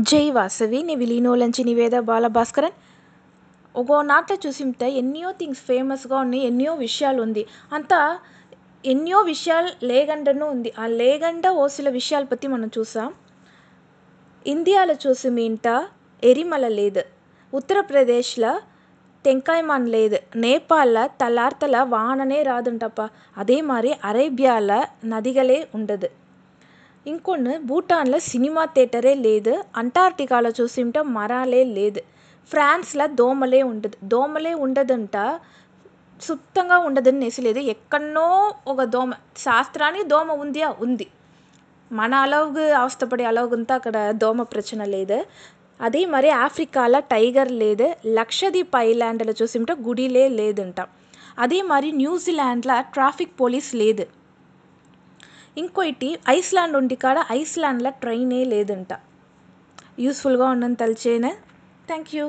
జై వాసవి నీ ಇಲ್ಲಿ నివేద ನಿವೇದ బాలభాస్కరన్ ఒక నాట్లో చూసింటే ఎన్నో థింగ్స్ ఫేమస్గా ఉన్నాయి ఎన్నో విషయాలు ఉంది. అంతా ఎన్నో విషయాలు లేగండను ఉంది. ఆ లేగండ ఓసిల విషయాల పత్తి మనం చూసాం. ఇండియాలో చూసి చూసిమింట ఎరిమల లేదు. ఉత్తరప్రదేశ్లో టెంకాయమాన్ లేదు. నేపాల్లో తలార్తల వాననే రాదుంటప్ప. అదే மாதிரி அரேபியாவில் నదిகளே ఉండదు. ఇంకొన్ని భూటాన్లో సినిమా థియేటరే లేదు అంటార్టికాలో చూసుంటే మరాలే లేదు. ఫ్రాన్స్లో దోమలే ఉండదు. దోమలే ఉండదంట సుత్తంగా ఉండదని నెసలేదు. ఎక్కడనో ఒక దోమ శాస్త్రానికి దోమ ఉందా ఉంది. మన అలవుగు అవస్థపడే అలవుగంతా అక్కడ దోమ ప్రచన లేదు. అదే మరి ఆఫ్రికాలో టైగర్ లేదు లక్షదీప్ ఐలాండ్లో చూసుంటే గుడిలే లేదంట. అదే మరి న్యూజిలాండ్లో ట్రాఫిక్ పోలీస్ లేదు. ఇంకోటి ఐస్లాండ్ ఉండి కాడ ఐస్లాండ్లో ట్రైనే లేదంట. యూస్ఫుల్గా ఉన్నంత తలిచేనే థ్యాంక్ యూ